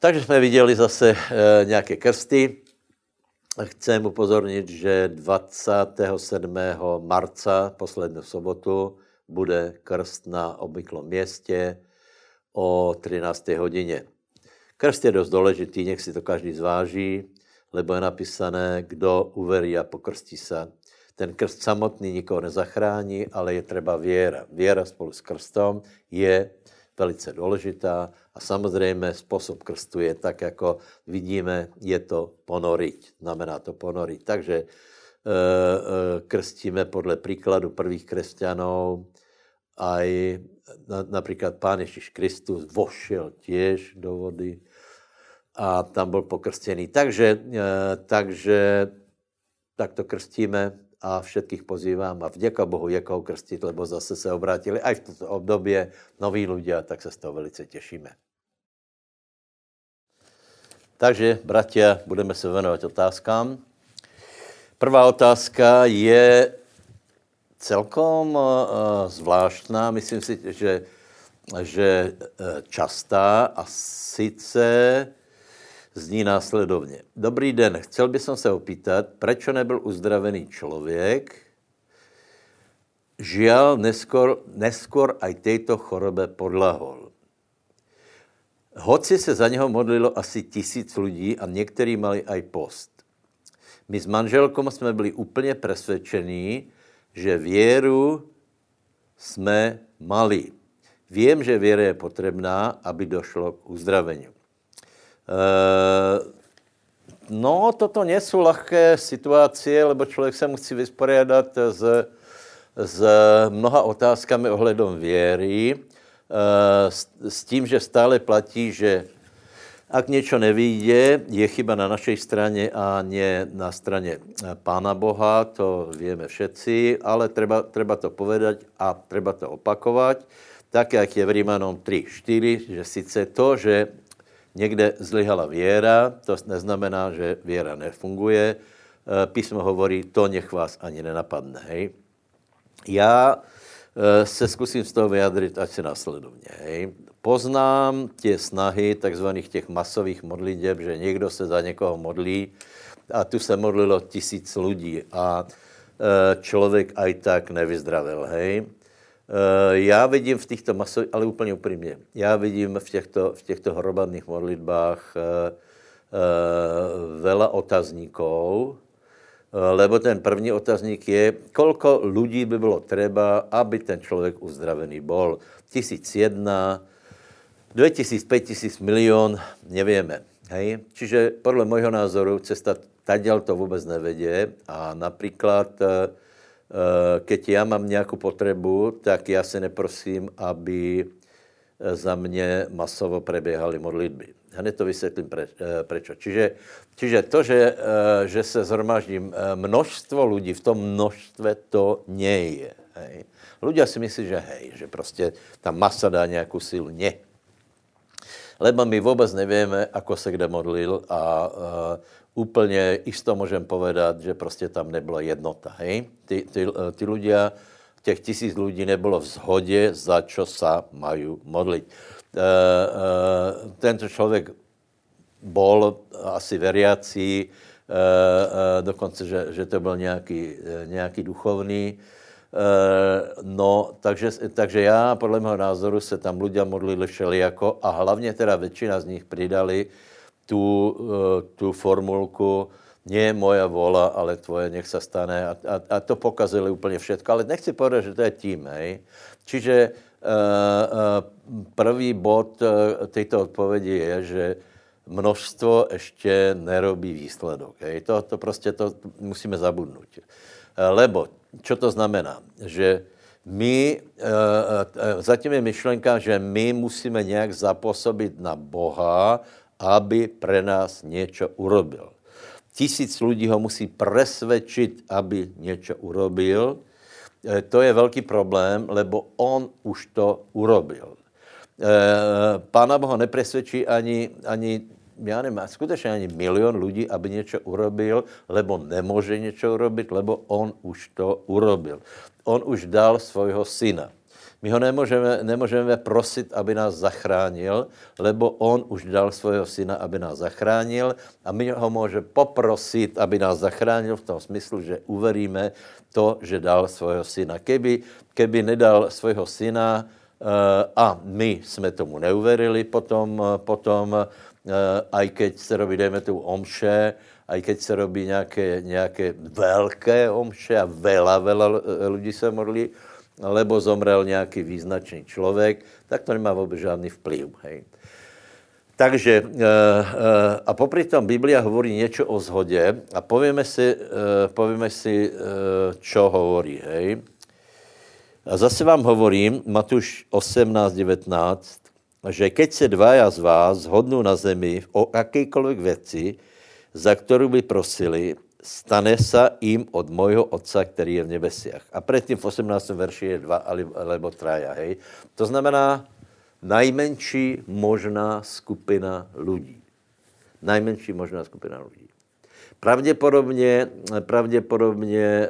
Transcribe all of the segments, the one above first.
Takže jsme viděli zase e, nějaké krsty. Chcem upozornit, že 27. marca, poslední sobotu, bude krst na obvyklom městě o 13. hodině. Krst je dost důležitý, nech si to každý zváží, lebo je napísané, kdo uverí a pokrstí se. Ten krst samotný nikoho nezachrání, ale je třeba věra. Věra spolu s krstom je velice důležitá a samozřejmě způsob krstu je tak, jako vidíme, je to ponoriť. Znamená to ponoriť. Takže e, e, krstíme podle příkladu prvých křesťanů, aj například Pán Ježíš Kristus vošel těž do vody a tam byl pokrstěný. Takže, e, takže tak to krstíme a všetkých pozývám a vděka Bohu je koho krstit, lebo zase se obrátili aj v tomto obdobě noví ľudia, tak se z toho velice těšíme. Takže, bratia, budeme se věnovat otázkám. Prvá otázka je celkom uh, zvláštná, myslím si, že, že uh, častá a sice zní následovně. Dobrý den, chcel bych se opýtat, proč nebyl uzdravený člověk, žial neskor, neskor aj této chorobe podlahol. Hoci se za něho modlilo asi tisíc lidí a někteří mali aj post. My s manželkou jsme byli úplně přesvědčení, že věru jsme mali. Vím, že věra je potřebná, aby došlo k uzdravení. Eh, no, toto nie sú ľahké situácie, lebo člověk se musí vysporiadat s, s mnoha otázkami ohledom věry, eh, s, s tím, že stále platí, že ak něco nevíde, je chyba na našej straně a ne na straně Pána Boha, to víme všetci, ale treba, treba to povedať a treba to opakovat, tak, jak je v Rímanom 3.4, že sice to, že Někde zlyhala věra, to neznamená, že věra nefunguje. Eh, písmo hovorí, to nech vás ani nenapadne. Hej. Já eh, se zkusím z toho vyjadřit, ať se následovně. Hej. Poznám tě snahy takzvaných těch masových modliteb, že někdo se za někoho modlí a tu se modlilo tisíc lidí a eh, člověk aj tak nevyzdravil. Hej. Eh, já vidím v těchto masových, ale úplně upřímně, já vidím v těchto, v těchto hromadných modlitbách uh, uh, vela otazníků, lebo ten první otazník je, kolko lidí by bylo třeba, aby ten člověk uzdravený bol. Tisíc jedna, dvě tisíc, pět tisíc, milion, nevíme. Hej? Čiže podle mojho názoru cesta taděl to vůbec nevedě a například Eh, keď já mám nějakou potřebu, tak já se neprosím, aby eh, za mě masovo preběhaly modlitby. Hned to vysvětlím pre, eh, prečo. Čiže, čiže to, že, že se zhromáždí množstvo lidí, v tom množstve to nie je. Ľudia si myslí, že hej, že prostě ta masa dá nějakou sílu. Ne. Lebo my vůbec nevíme, ako se kde modlil a úplně isto můžem povedat, že prostě tam nebyla jednota. Hej? Ty, ty, ty ľudia, těch tisíc lidí nebylo v zhodě, za čo sa mají modlit. E, e, tento člověk bol asi veriací, e, e, dokonce, že, že to byl nějaký, nějaký duchovný. E, no, takže, takže já, podle mého názoru, se tam ľudia modlili všelijako a hlavně teda většina z nich přidali tu, eh, tu formulku nie moja vola, ale tvoje, nech se stane. A, a, a to pokazili úplně všetko. Ale nechci povedat, že to je tím, hej. Čiže uh, prvý bod této odpovědi je, že množstvo ještě nerobí výsledok. Hej. To, to prostě to musíme zabudnout. Lebo, čo to znamená? Že my, zatím je myšlenka, že my musíme nějak zapůsobit na Boha, aby pre nás něco urobil. Tisíc lidí ho musí presvedčit, aby něco urobil. To je velký problém, lebo on už to urobil. Pána Boha nepresvědčí ani, ani já nevím, skutečně ani milion lidí, aby něco urobil, lebo nemůže něco urobit, lebo on už to urobil. On už dal svojho syna. My ho nemůžeme, nemůžeme prosit, aby nás zachránil, lebo on už dal svého syna, aby nás zachránil a my ho můžeme poprosit, aby nás zachránil v tom smyslu, že uveríme to, že dal svého syna. Keby, keby nedal svého syna uh, a my jsme tomu neuverili, potom, potom uh, aj keď se robí, dejme tu omše, aj keď se robí nějaké, nějaké velké omše a vela, vela lidí se modlí, lebo zomrel nějaký význačný člověk, tak to nemá vůbec žádný vplyv. Hej. Takže, eh, eh, a popri tom Biblia hovorí něco o zhodě a povíme si, eh, povíme si čo hovorí. Hej. A zase vám hovorím, Matuš 18, 19, že keď se dvaja z vás zhodnou na zemi o jakýkoliv věci, za kterou by prosili, stane sa im od mojho otca, který je v nebesiach. A předtím v 18. verši je dva alebo traja, hej. To znamená najmenší možná skupina lidí. Najmenší možná skupina lidí. Pravděpodobně, pravděpodobně e,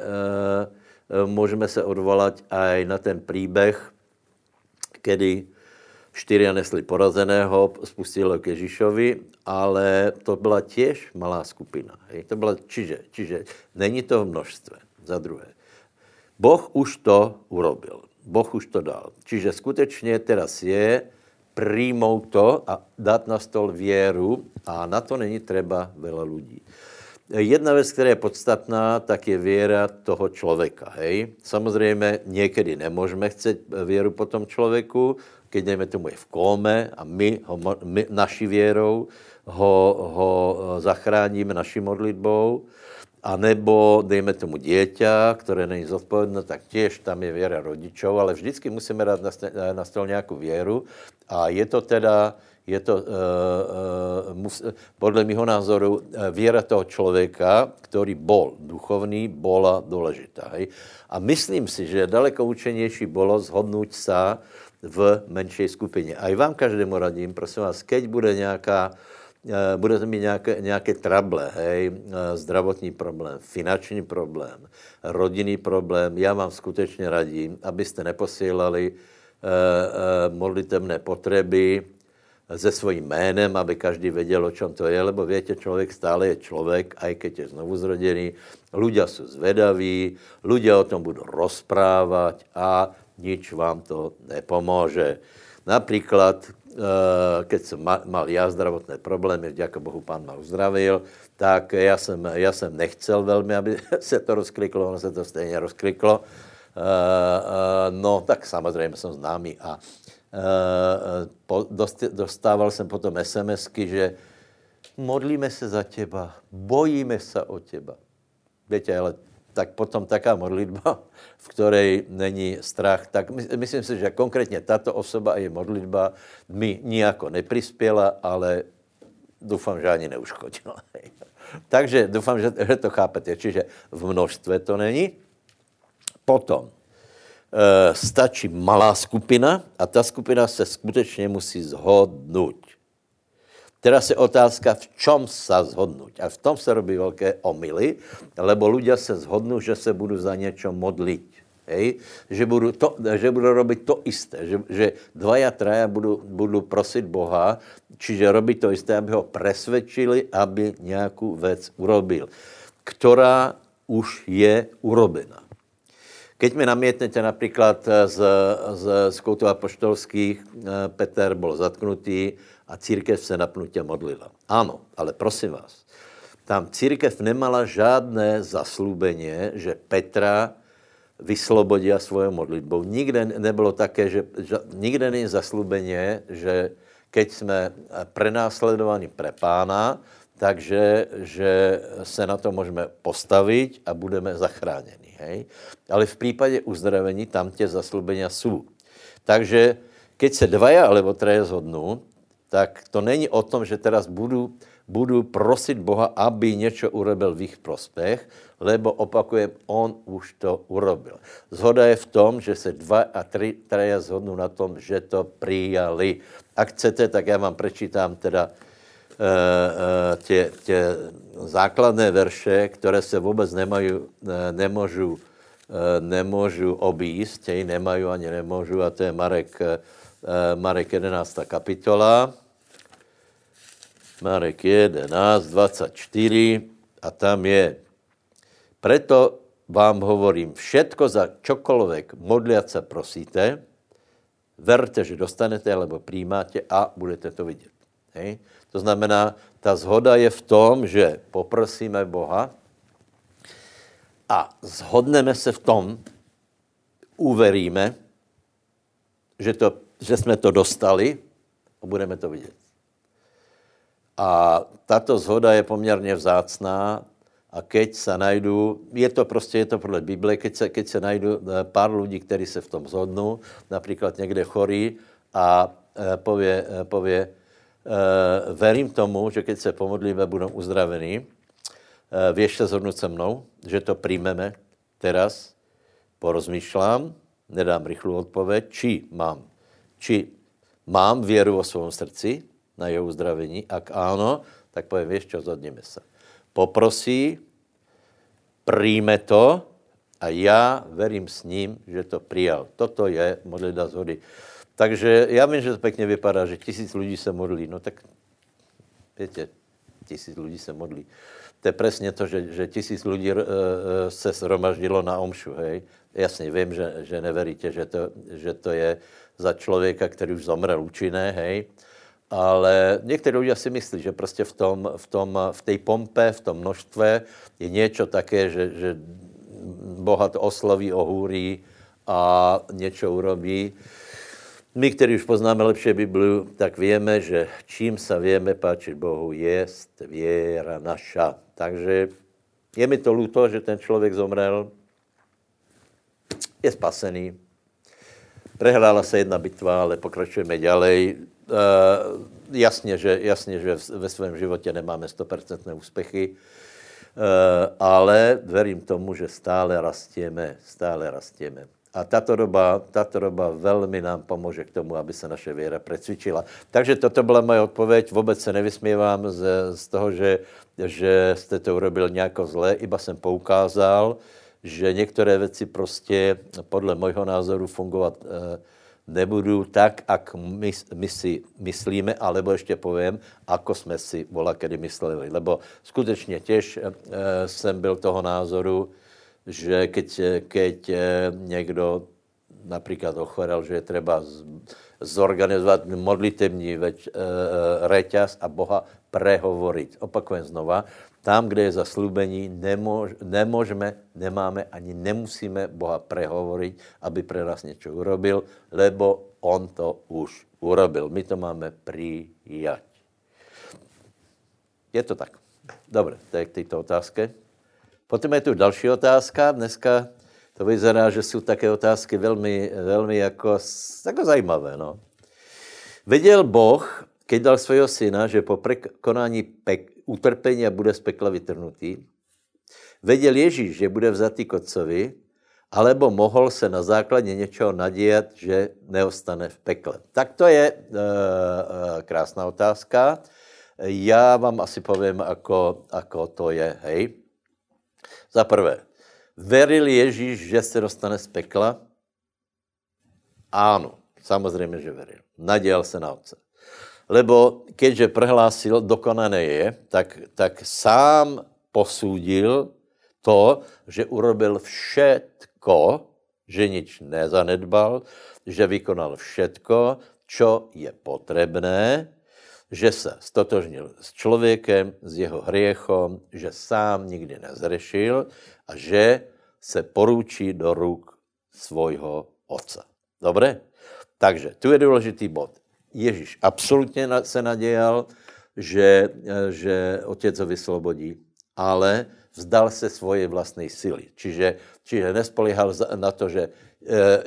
můžeme se odvolat aj na ten příběh, kedy Štyria nesli porazeného, spustilo k Ježíšovi, ale to byla těž malá skupina. To byla, čiže, čiže není to v množstve. Za druhé. Boh už to urobil. Boh už to dal. Čiže skutečně teraz je přijmout to a dát na stol věru a na to není třeba veľa lidí. Jedna věc, která je podstatná, tak je věra toho člověka. Hej? Samozřejmě někdy nemůžeme chcet věru po tom člověku, keď dejme tomu je v kóme a my, ho, my naší věrou ho, ho eh, zachráníme naší modlitbou, a nebo dejme tomu dieťa, které není zodpovědné, tak těž tam je věra rodičov, ale vždycky musíme dát na stůl nějakou věru a je to teda, je to uh, uh, mus, podle mého názoru věra toho člověka, který bol duchovný, bola důležitá. Hej? A myslím si, že daleko učenější bylo zhodnout se v menší skupině. A i vám každému radím, prosím vás, keď bude nějaká, eh, budete mít nějaké, nějaké trable, hej, eh, zdravotní problém, finanční problém, rodinný problém, já vám skutečně radím, abyste neposílali uh, modlitevné potřeby se svým jménem, aby každý věděl, o čem to je, lebo víte, člověk stále je člověk, aj keď je znovu zrodený, ľudia jsou zvedaví, ľudia o tom budou rozprávat a nič vám to nepomůže. Například, eh, keď jsem mal já zdravotné problémy, děka Bohu pán ma uzdravil, tak já jsem, já jsem nechcel velmi, aby se to rozkliklo, ono se to stejně rozkliklo. Eh, eh, no, tak samozřejmě jsem známý a dostával jsem potom SMSky, že modlíme se za těba, bojíme se o těba. Víte, ale tak potom taká modlitba, v které není strach, tak myslím si, že konkrétně tato osoba a je modlitba mi nijako neprispěla, ale doufám, že ani neuškodila. Takže doufám, že, že to chápete. Čiže v množstve to není. Potom e, stačí malá skupina a ta skupina se skutečně musí zhodnout. Teraz je otázka, v čom sa zhodnout. A v tom se robí velké omily, lebo ľudia se zhodnou, že se budu za něco modlit. Hej? Že, budu to, že budu robit to isté, že, že dvaja, traja budu, budu prosit Boha, čiže robit to isté, aby ho presvedčili, aby nějakou věc urobil, která už je urobena. Keď mi namietnete například z, z, z koutu apoštolských, eh, Peter byl zatknutý a církev se napnutě modlila. Ano, ale prosím vás, tam církev nemala žádné zaslúbenie, že Petra vyslobodí svojou modlitbou. Nikde nebylo také, že, že nikde není zaslúbenie, že keď jsme prenásledovaní pre pána, takže že se na to můžeme postavit a budeme zachráněni. Hej? Ale v případě uzdravení tam tě zaslúbenia jsou. Takže keď se dvaja alebo traje zhodnou, tak to není o tom, že teraz budu, budu prosit Boha, aby něco urobil v jejich prospěch, lebo opakujem, on už to urobil. Zhoda je v tom, že se dva a tři traja zhodnou na tom, že to přijali. A chcete, tak já vám prečítám teda uh, uh, tě základné verše, které se vůbec nemají, uh, nemůžu nemůžu objíst, hej, nemají ani nemůžu, a to je Marek, Marek 11. kapitola. Marek 11, 24 a tam je. Preto vám hovorím, všetko za čokoľvek modliat se prosíte, verte, že dostanete, alebo přijímáte a budete to vidět. Hej? To znamená, ta zhoda je v tom, že poprosíme Boha a zhodneme se v tom, uveríme, že, to, že jsme to dostali a budeme to vidět. A tato zhoda je poměrně vzácná a keď se najdu, je to prostě, je to podle Bible, keď se, keď se najdu eh, pár lidí, kteří se v tom zhodnou, například někde chorí a eh, pově, eh, pově verím tomu, že keď se pomodlíme, budou uzdravení. Věš se zhodnout se mnou, že to přijmeme teraz, porozmýšlám, nedám rychlou odpověď, či mám, či mám věru o svém srdci na jeho uzdravení, ak áno, tak povím, víš čo, zhodneme se poprosí, přijme to a já verím s ním, že to přijal. Toto je modlitba zhody. Takže já vím, že to pěkně vypadá, že tisíc lidí se modlí. No tak, víte, tisíc lidí se modlí. To je přesně to, že, že tisíc lidí uh, se shromaždilo na omšu, hej. Jasně, vím, že, že neveríte, že to, že to je za člověka, který už zomrel účinné, hej. Ale někteří lidé si myslí, že prostě v tom, v tom, v té pompe, v tom množstve je něco také, že, že Boha to osloví, ohůří a něco urobí. My, kteří už poznáme lepší Bibliu, tak víme, že čím se víme páčit Bohu, je věra naša. Takže je mi to luto, že ten člověk zomrel, je spasený. Prehrála se jedna bitva, ale pokračujeme ďalej. Uh, jasně, že, jasně, že ve svém životě nemáme 100% úspěchy, uh, ale verím tomu, že stále rastěme, stále rastěme. A tato doba, tato doba velmi nám pomůže k tomu, aby se naše věra precvičila. Takže toto byla moje odpověď. Vůbec se nevysmívám z, z toho, že, že jste to urobil nějak zle, iba jsem poukázal, že některé věci prostě podle mojho názoru fungovat uh, nebudu tak, jak my, my si myslíme, alebo ještě povím, ako jsme si vola kedy mysleli. Lebo skutečně těž e, jsem byl toho názoru, že keď, keď e, někdo například ochorel, že je třeba zorganizovat modlitevní reťaz a Boha prehovoriť. Opakujem znova, tam, kde je zaslúbení, nemůž, nemůžeme, nemáme ani nemusíme Boha prehovoriť, aby pre nás něco urobil, lebo On to už urobil. My to máme přijať. Je to tak. Dobře, to je k této otázce. Potom je tu další otázka. Dneska to vyzerá, že jsou také otázky velmi, velmi jako, jako zajímavé. No. Viděl Boh, keď dal svého syna, že po prekonání pek, utrpení a bude z pekla vytrhnutý. Věděl Ježíš, že bude vzatý k otcovi, alebo mohl se na základě něčeho nadějat, že neostane v pekle. Tak to je e, e, krásná otázka. Já vám asi povím, ako, ako to je. Hej. Za prvé, veril Ježíš, že se dostane z pekla? Áno, samozřejmě, že veril. Nadějal se na otce lebo keďže prehlásil, dokonané je, tak, tak sám posúdil to, že urobil všetko, že nič nezanedbal, že vykonal všetko, čo je potrebné, že se stotožnil s člověkem, s jeho hriechom, že sám nikdy nezrešil a že se poručí do ruk svojho otca. Dobre? Takže tu je důležitý bod. Ježíš absolutně se nadějal, že, že otec ho vyslobodí, ale vzdal se svoje vlastní síly. Čiže, čiže nespolíhal na to, že e,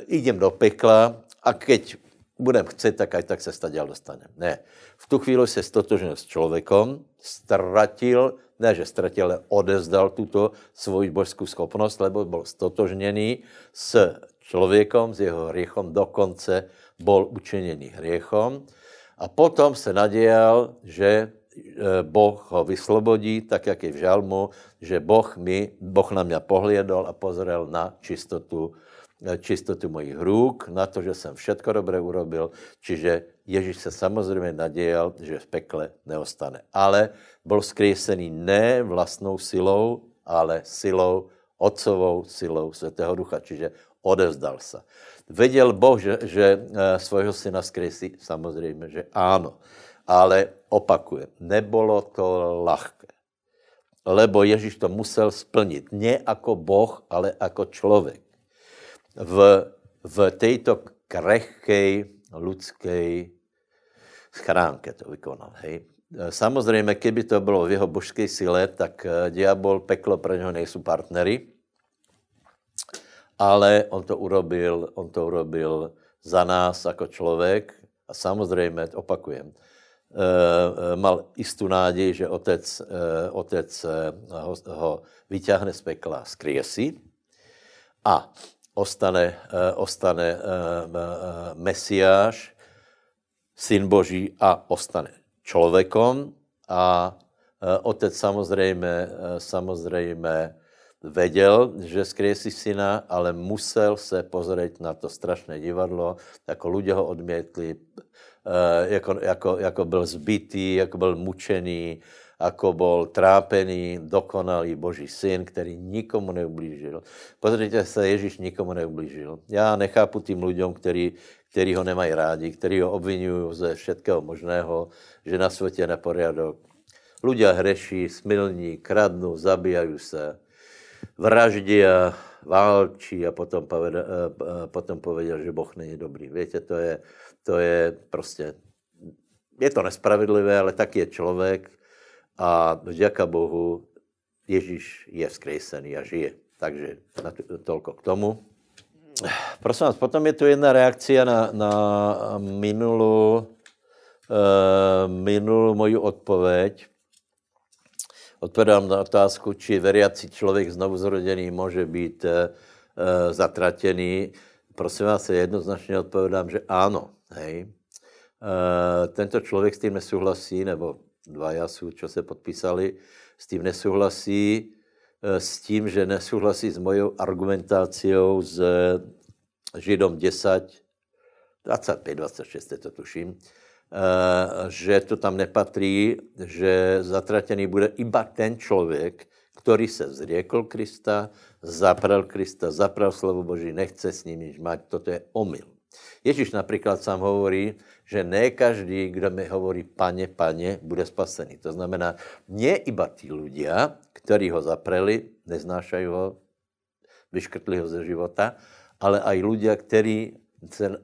idem do pekla a keď budem chcet, tak aj tak se staděl dostanem. Ne. V tu chvíli se stotožnil s člověkom, stratil, ne, že stratil, ale odezdal tuto svoji božskou schopnost, lebo byl stotožněný s člověkom, s jeho hriechom, dokonce bol učiněný hriechom a potom se nadějal, že, Boh ho vyslobodí, tak jak je v žalmu, že boh, mi, boh na mě pohliedol a pozrel na čistotu, čistotu mojich rúk, na to, že jsem všetko dobré urobil. Čiže Ježíš se samozřejmě nadějal, že v pekle neostane. Ale byl skrýsený ne vlastnou silou, ale silou, otcovou silou Svatého Ducha. Čiže odevzdal se. Věděl Boh, že, že eh, svého syna skrýsí? Samozřejmě, že áno. Ale opakujem, nebolo to ľahké. Lebo Ježíš to musel splnit. Ne jako Boh, ale jako člověk. V, v této krehkej lidské schránke to vykonal. Hej. Samozřejmě, kdyby to bylo v jeho božské sile, tak eh, diabol, peklo pro něho nejsou partnery, ale on to urobil, on to urobil za nás jako člověk. A samozřejmě, opakujem, eh, eh, mal jistou nádej, že otec, otec ho, ho vyťahne z pekla z kriesi a ostane, ostane Mesiáš, syn Boží a ostane člověkom a e, otec samozřejmě, e, samozřejmě věděl, že skriesí syna, ale musel se pozrieť na to strašné divadlo, jako lidé ho odmětli, e, jako, jako, jako byl zbytý, jako byl mučený, jako byl trápený, dokonalý Boží syn, který nikomu neublížil. Pozrite se, Ježíš nikomu neublížil. Já nechápu tým lidem, který, který ho nemají rádi, který ho obvinují ze všetkého možného, že na světě neporiadok. Ľudia hreší, smilní, kradnou, zabíjají se, vraždí a válčí a potom, povede, eh, eh, potom povedal, že Boh není dobrý. Víte, to je, to je prostě, je to nespravedlivé, ale tak je člověk a vďaka Bohu Ježíš je vzkrejsený a žije. Takže tolko k tomu. Prosím vás, potom je tu jedna reakcia na, na minulou, uh, minulou moju odpověď. Odpovedám na otázku, či veriaci člověk znovu zrodený může být uh, zatratený. Prosím vás, jednoznačně odpovědám, že ano. Hej. Tento člověk s tím nesouhlasí, nebo dva jasů, čo se podpísali, s tím nesouhlasí, Eh, s tím, že nesouhlasí s mojou argumentáciou z Židom 10, 25, 26, to tuším, eh, že to tam nepatří, že zatratený bude iba ten člověk, který se zriekl Krista, zapral Krista, zapral slovo Boží, nechce s ním nič mať. Toto je omyl. Ježíš například sám hovorí, že ne každý, kdo mi hovorí pane, pane, bude spasený. To znamená, nie iba tí ľudia, ktorí ho zapreli, neznášajú ho, vyškrtli ho ze života, ale aj ľudia, ktorí se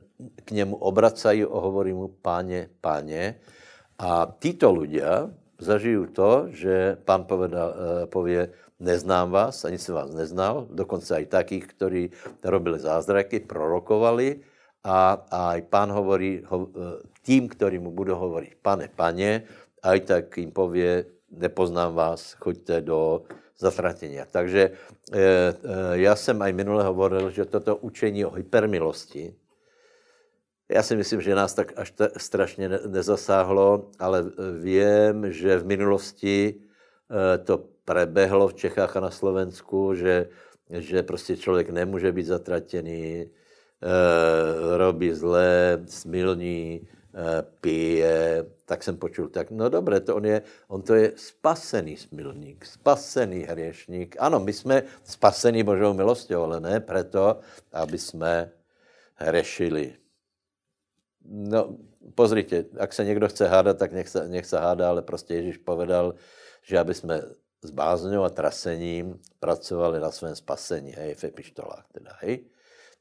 k němu obracají a hovorí mu páně, páně. A títo ľudia zažijú to, že pán povedal, eh, povie, neznám vás, ani jsem vás neznal, dokonce aj takých, ktorí robili zázraky, prorokovali, a, a aj pán hovorí ho, e, tým, ktorí mu budou hovoriť, pane, pane, aj tak jim pově, nepoznám vás, choďte do zatratenia. Takže e, e, já jsem aj minule hovoril, že toto učení o hypermilosti, já si myslím, že nás tak až strašně ne, nezasáhlo, ale vím, že v minulosti e, to prebehlo v Čechách a na Slovensku, že, že prostě člověk nemůže být zatratený, Eh, robí zlé, smilní, eh, pije, tak jsem počul, tak no dobré, to on, je, on to je spasený smilník, spasený hriešník. Ano, my jsme spasení Božou milostí, ale ne proto, aby jsme hřešili. No, pozrite, ak se někdo chce hádat, tak nech se, nech se hádá, ale prostě Ježíš povedal, že aby jsme s bázňou a trasením pracovali na svém spasení, hej, v epištolách teda, hej.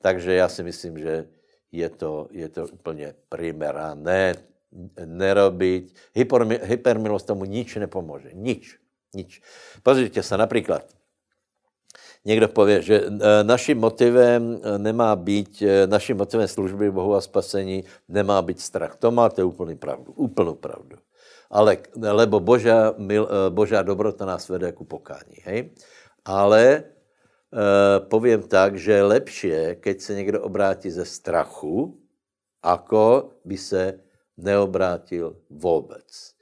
Takže já si myslím, že je to, je to úplně primerané nerobiť. hypermilost tomu nič nepomůže. Nič. Nič. Pozrite se například. Někdo pově, že e, naším motivem e, nemá být, e, naším motivem služby Bohu a spasení nemá být strach. To máte úplný pravdu. Úplnou pravdu. Ale, lebo Božá, mil, Božá dobrota nás vede ku pokání. Hej? Ale Eh, povím tak, že je lepší, keď se někdo obrátí ze strachu, ako by se neobrátil vůbec.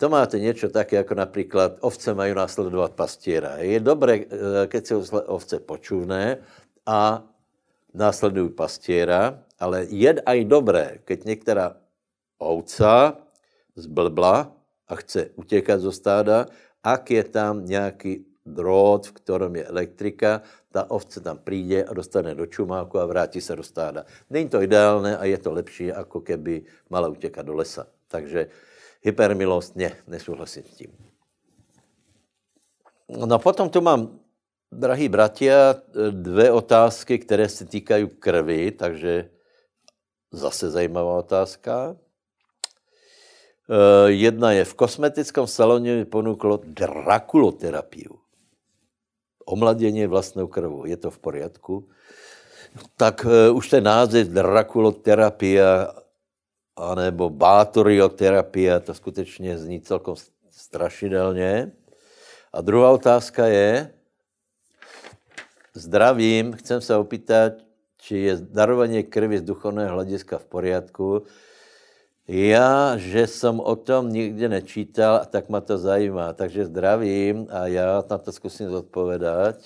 To máte něco také, jako například ovce mají následovat pastiera. Je dobré, eh, keď se ovce počuvné a následují pastiera, ale je aj dobré, keď některá ovca zblbla a chce utěkat zo stáda, ak je tam nějaký drôt, v kterém je elektrika, ta ovce tam přijde a dostane do čumáku a vrátí se do stáda. Není to ideálné a je to lepší, jako keby mala utěkat do lesa. Takže hypermilost, ne, nesouhlasím s tím. No potom tu mám, drahí bratia, dvě otázky, které se týkají krvi, takže zase zajímavá otázka. Eh, jedna je, v kosmetickém saloně ponúklo drakuloterapii. Omladění vlastnou krvou. Je to v poriadku? Tak uh, už ten název drakuloterapia anebo bátorioterapia, to skutečně zní celkom strašidelně. A druhá otázka je, zdravím, chcem se opýtat, či je darování krvi z duchovného hlediska v poriadku. Já, že jsem o tom nikdy nečítal, tak ma to zajímá. Takže zdravím a já na to zkusím zodpovědat.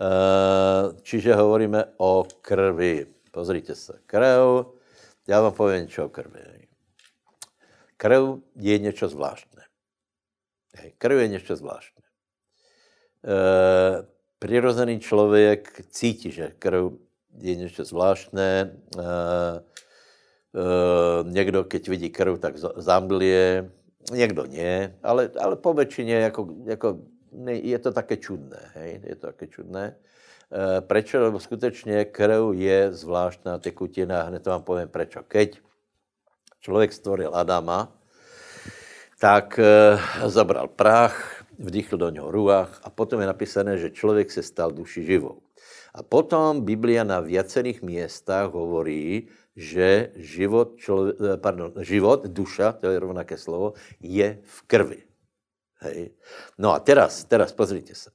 Eh, čiže hovoríme o krvi. Pozrite se. Krev, já vám povím něco o krvi. Krev je něco zvláštné. Krev je něco zvláštné. E, přirozený člověk cítí, že krev je něco zvláštné. E, e, někdo, keď vidí krv, tak zamdlie, někdo ne, ale, ale po většině jako, jako, je to také čudné. Hej? Je to také čudné. Eh, prečo? Lebo skutečně krv je zvláštná tekutina, hned to vám povím prečo. Keď člověk stvoril Adama, tak e, zabral prach, vdýchl do něho ruach a potom je napísané, že člověk se stal duši živou. A potom Biblia na viacerých místech hovorí, že život, člověk, eh, pardon, život, duša, to je rovnaké slovo, je v krvi. Hej. No a teraz, teraz pozrite se.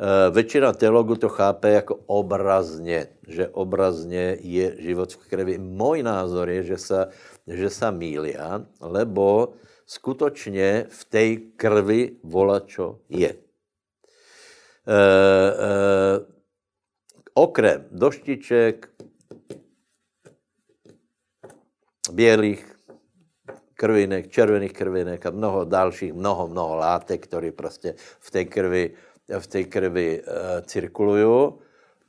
Eh, většina teologů to chápe jako obrazně, že obrazně je život v krvi. Můj názor je, že se, že se mília, lebo skutečně v té krvi volačo je. E, e, okrem doštiček, bělých krvinek, červených krvinek a mnoho dalších, mnoho, mnoho látek, které prostě v té krvi v té krvi e, cirkulují,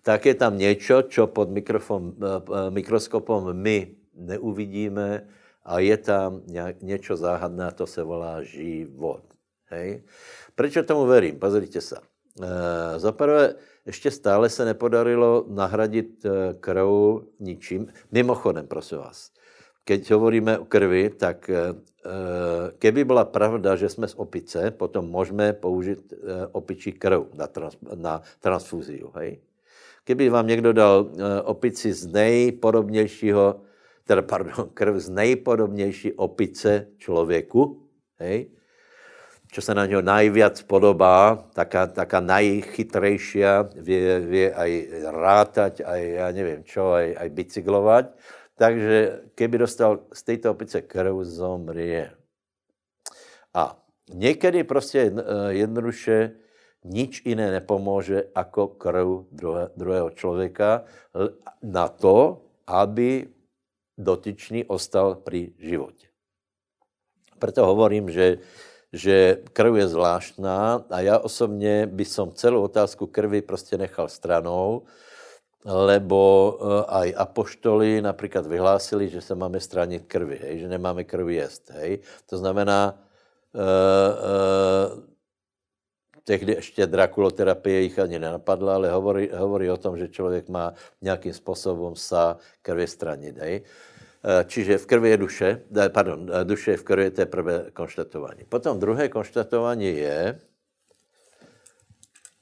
tak je tam něco, co pod mikrofon, e, mikroskopem my neuvidíme a je tam něco záhadné, to se volá život. Hej? Proč tomu verím? Pozrite se. E, za prvé, ještě stále se nepodarilo nahradit krv ničím. Mimochodem, prosím vás, keď hovoríme o krvi, tak Eh, keby byla pravda, že jsme z opice, potom můžeme použít eh, opičí krv na, trans, na transfuziu. Hej? Keby vám někdo dal eh, opici z nejpodobnějšího, teda pardon, krv z nejpodobnější opice člověku, hej, čo se na něho najviac podobá, taká, taká najchytrejší, vě, vě aj rátať, aj, já nevím čo, aj, aj bicyklovat, takže keby dostal z této opice krv, zomrie. A někdy prostě eh, jednoduše nič jiné nepomůže jako krv druhé, druhého člověka na to, aby dotyčný ostal při životě. Proto hovorím, že, že krv je zvláštná a já osobně by som celou otázku krvi prostě nechal stranou, lebo uh, aj apoštoli například vyhlásili, že se máme stránit krvi, hej, že nemáme krvi jest. Hej. To znamená, uh, uh, tehdy ještě drakuloterapie jich ani nenapadla, ale hovorí, hovorí o tom, že člověk má nějakým způsobem sa krvi stranit. Hej. Čiže v krvi je duše, pardon, duše je v krvi, to je prvé konštatování. Potom druhé konštatování je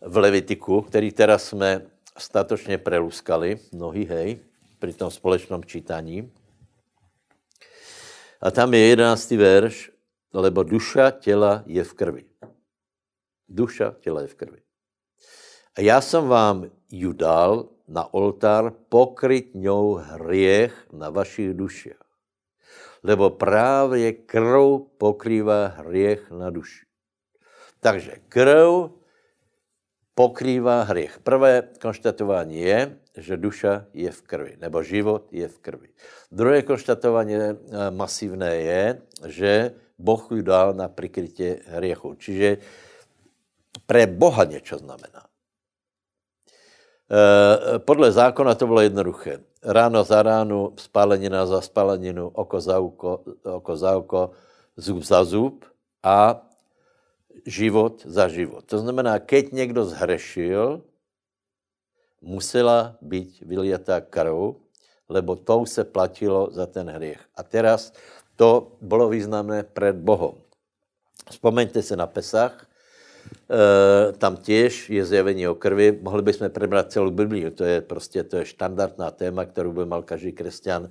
v Levitiku, který teraz jsme statočně preluskali, mnohý, hej, při tom společnom čítaní. A tam je jedenáctý verš, lebo duša těla je v krvi. Duša těla je v krvi. A já jsem vám ju dal na oltár pokryt ňou hriech na vašich duších. Lebo právě krv pokrývá hriech na duši. Takže krv pokrývá hriech. Prvé konštatování je, že duša je v krvi, nebo život je v krvi. Druhé konštatování eh, masivné je, že Boh ju dal na prikrytě hriechu. Čiže pre Boha něco znamená. E, podle zákona to bylo jednoduché. Ráno za ránu, spálenina za spáleninu, oko za oko, oko za oko, zub za zub a život za život. To znamená, keď někdo zhrešil, musela být vyliatá krv, lebo tou se platilo za ten hriech. A teraz to bylo významné před Bohem. Vzpomeňte se na Pesach, e, tam těž je zjevení o krvi. Mohli bychom prebrat celou Bibliu, to je prostě to je štandardná téma, kterou by mal každý křesťan e,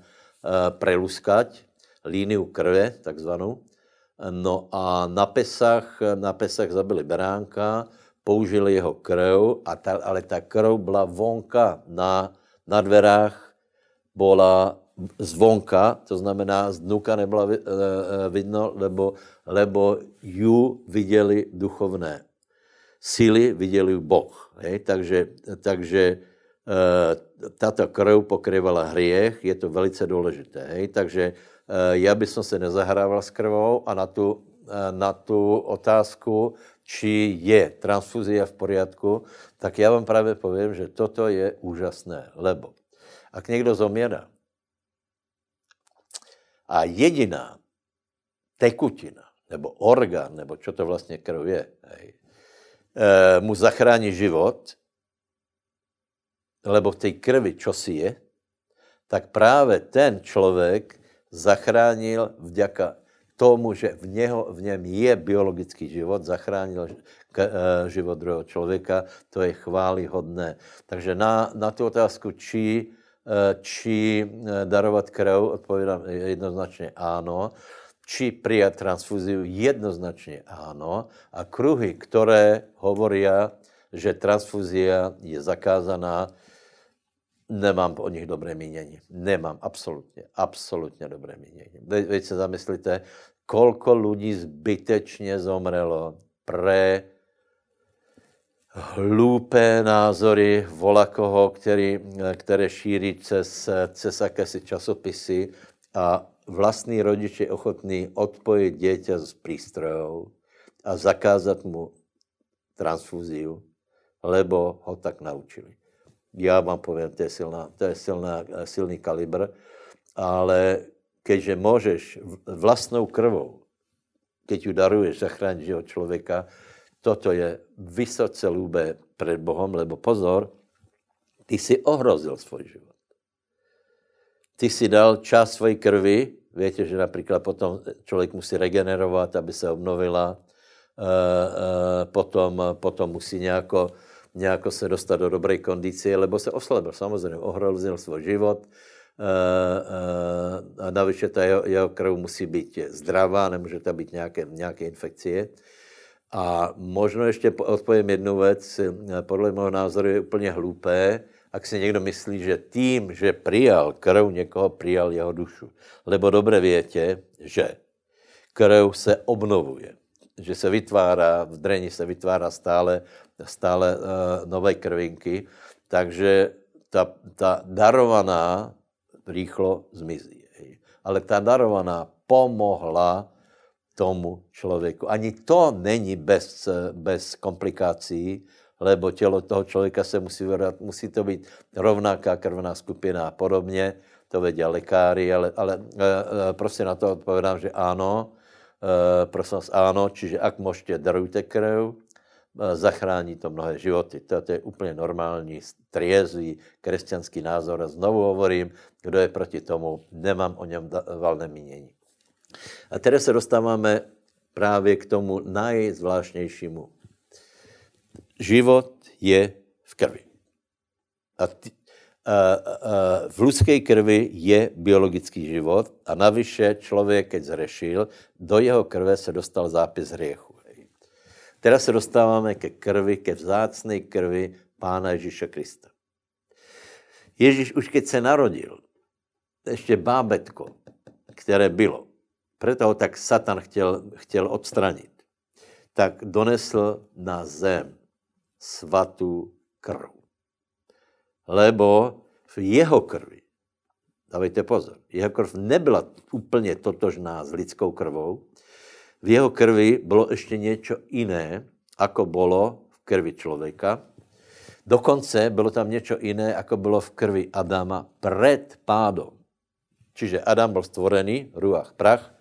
preluskať, líniu krve, takzvanou. No a na Pesach, na Pesach zabili beránka, použili jeho krv, a ta, ale ta krv byla vonka na, na dverách, byla zvonka, to znamená z dnuka nebyla eh, eh, vidno, lebo, lebo ju viděli duchovné síly, viděli Boh. Hej? Takže, takže eh, tato krv pokryvala hriech, je to velice důležité. Hej? Takže já bych se nezahrával s krvou a na tu, na tu otázku, či je transfuzia v poriadku, tak já vám právě povím, že toto je úžasné, lebo ak někdo zoměrá, a jediná tekutina, nebo orgán, nebo čo to vlastně krv je, hej, e, mu zachrání život, lebo v té krvi čo si je, tak právě ten člověk zachránil vďaka tomu, že v, něho, v něm je biologický život, zachránil k, e, život druhého člověka, to je chválihodné. Takže na, na tu otázku, či Eh, či eh, darovat krev, odpovídám jednoznačně ano. Či přijat transfuziu, jednoznačně ano. A kruhy, které hovorí, že transfuzia je zakázaná, nemám o nich dobré mínění. Nemám, absolutně, absolutně dobré mínění. Veď se zamyslíte, kolko lidí zbytečně zomrelo pre hlúpé názory volakoho, který, které šíří přes, přes jakési časopisy a vlastní rodič je ochotný odpojit dieťa z přístrojů a zakázat mu transfuziu, lebo ho tak naučili. Já vám povím, to je, silná, to je silná, silný kalibr, ale keďže můžeš vlastnou krvou, keď ju daruješ, zachránit život člověka, toto je vysoce lúbe před Bohem, lebo pozor, ty si ohrozil svůj život. Ty si dal čas své krvi, víte, že například potom člověk musí regenerovat, aby se obnovila, e, e, potom, potom musí nějako, nějako se dostat do dobré kondice, lebo se oslabil, samozřejmě, ohrozil svůj život, e, a navíc ta jeho, jeho krv musí být zdravá, nemůže tam být nějaké, nějaké infekcie. A možno ještě odpovím jednu věc, podle mého názoru je úplně hlupé, ak si někdo myslí, že tím, že přijal krv někoho, přijal jeho dušu. Lebo dobře větě, že krv se obnovuje, že se vytvárá, v dreni se vytvárá stále, stále uh, nové krvinky, takže ta, ta darovaná rýchlo zmizí. Ale ta darovaná pomohla tomu člověku. Ani to není bez, bez komplikací, lebo tělo toho člověka se musí vydat, musí to být rovnaká krvná skupina a podobně, to vědí lékáři, ale, ale e, prostě na to odpovědám, že ano, prosím vás, ano, čiže ak můžete, darujte krev, e, zachrání to mnohé životy. To, to je úplně normální, triezvý křesťanský názor. A znovu hovorím, kdo je proti tomu, nemám o něm valné mínění. A teraz se dostáváme právě k tomu najzvláštnějšímu. Život je v krvi. A, ty, v lidské krvi je biologický život a navyše člověk, keď zrešil, do jeho krve se dostal zápis hriechu. Teraz se dostáváme ke krvi, ke vzácné krvi Pána Ježíša Krista. Ježíš už keď se narodil, ještě bábetko, které bylo. Proto ho tak Satan chtěl, chtěl odstranit. Tak donesl na zem svatou krv. Lebo v jeho krvi, dávejte pozor, jeho krv nebyla úplně totožná s lidskou krvou, v jeho krvi bylo ještě něco jiné, ako bylo v krvi člověka. Dokonce bylo tam něco jiné, ako bylo v krvi Adama před pádom. Čiže Adam byl stvorený, ruach, prach,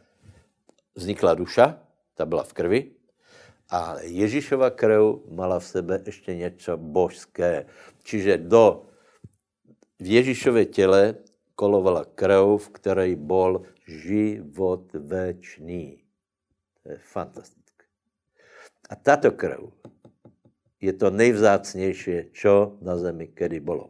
vznikla duša, ta byla v krvi, a Ježíšova krv mala v sebe ještě něco božské. Čiže do v Ježíšově těle kolovala krv, v které byl život večný. To je fantastické. A tato krv je to nejvzácnější, čo na zemi kedy bylo.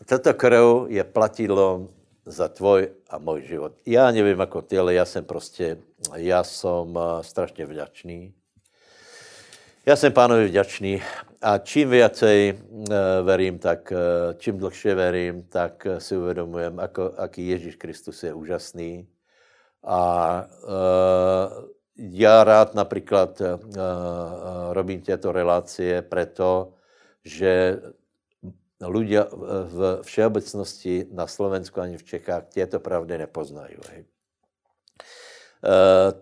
A tato krv je platidlo za tvoj a můj život. Já nevím jako ty, ale já jsem prostě, já jsem eh, strašně vděčný. Já jsem pánovi vděčný a čím viacej uh, verím, tak uh, čím dlhšie verím, tak uh, si uvědomujem, ako, aký Ježíš Kristus je úžasný. A uh, já rád například uh, robím těto relácie preto, že ľudia v všeobecnosti na Slovensku ani v Čechách těto pravdy nepoznají. Uh,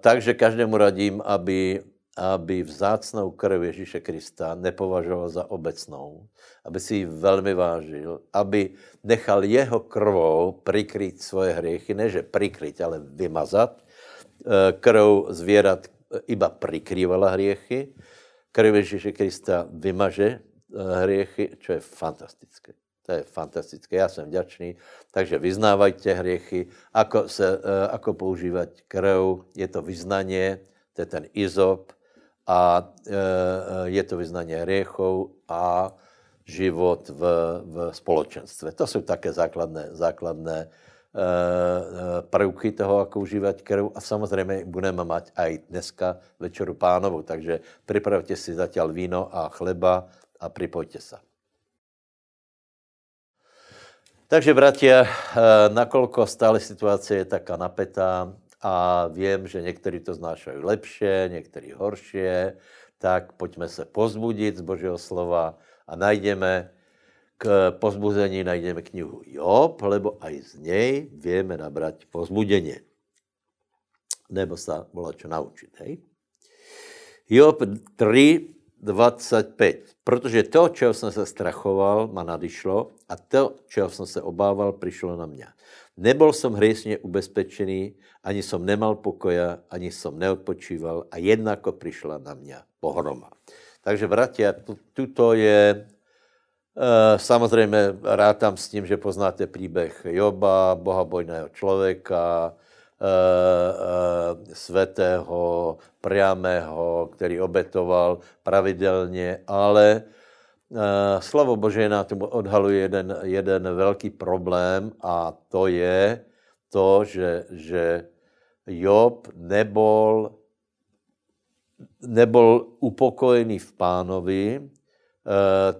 takže každému radím, aby aby vzácnou krv Ježíše Krista nepovažoval za obecnou, aby si ji velmi vážil, aby nechal jeho krvou prikryt svoje hriechy, ne že prikryt, ale vymazat. Eh, krv zvěrat iba prikrývala hriechy, krv Ježíše Krista vymaže eh, hriechy, čo je fantastické. To je fantastické, já jsem vděčný. Takže vyznávajte hriechy, ako, se, eh, ako používat krv, je to vyznanie, to je ten izop, a e, e, je to vyznání hriechov a život v, v společenstve. To jsou také základné, základné e, prvky toho, jak užívat krv a samozřejmě budeme mať aj dneska večeru pánovu, takže připravte si zatím víno a chleba a připojte se. Takže, bratia, nakolko stále situace je taká napetá, a vím, že někteří to znášají lepše, někteří horšie, tak pojďme se pozbudit z Božího slova a najdeme k pozbuzení najdeme knihu Job, lebo aj z něj víme nabrať pozbuděně. Nebo se volá čo naučit, hej? Job 3, 25. Protože to, čeho jsem se strachoval, ma nadišlo a to, čeho jsem se obával, přišlo na mě. Nebol som hriesne ubezpečený, ani som nemal pokoja, ani som neodpočíval a jednako přišla na mě pohroma. Takže, bratia, tuto je, e, samozřejmě rátám s tím, že poznáte příběh Joba, bohabojného člověka, e, e, svetého, priamého, který obetoval pravidelně, ale Eh, slovo Bože na tomu odhaluje jeden, jeden velký problém a to je to, že, že Job nebol, nebol upokojený v pánovi. Eh,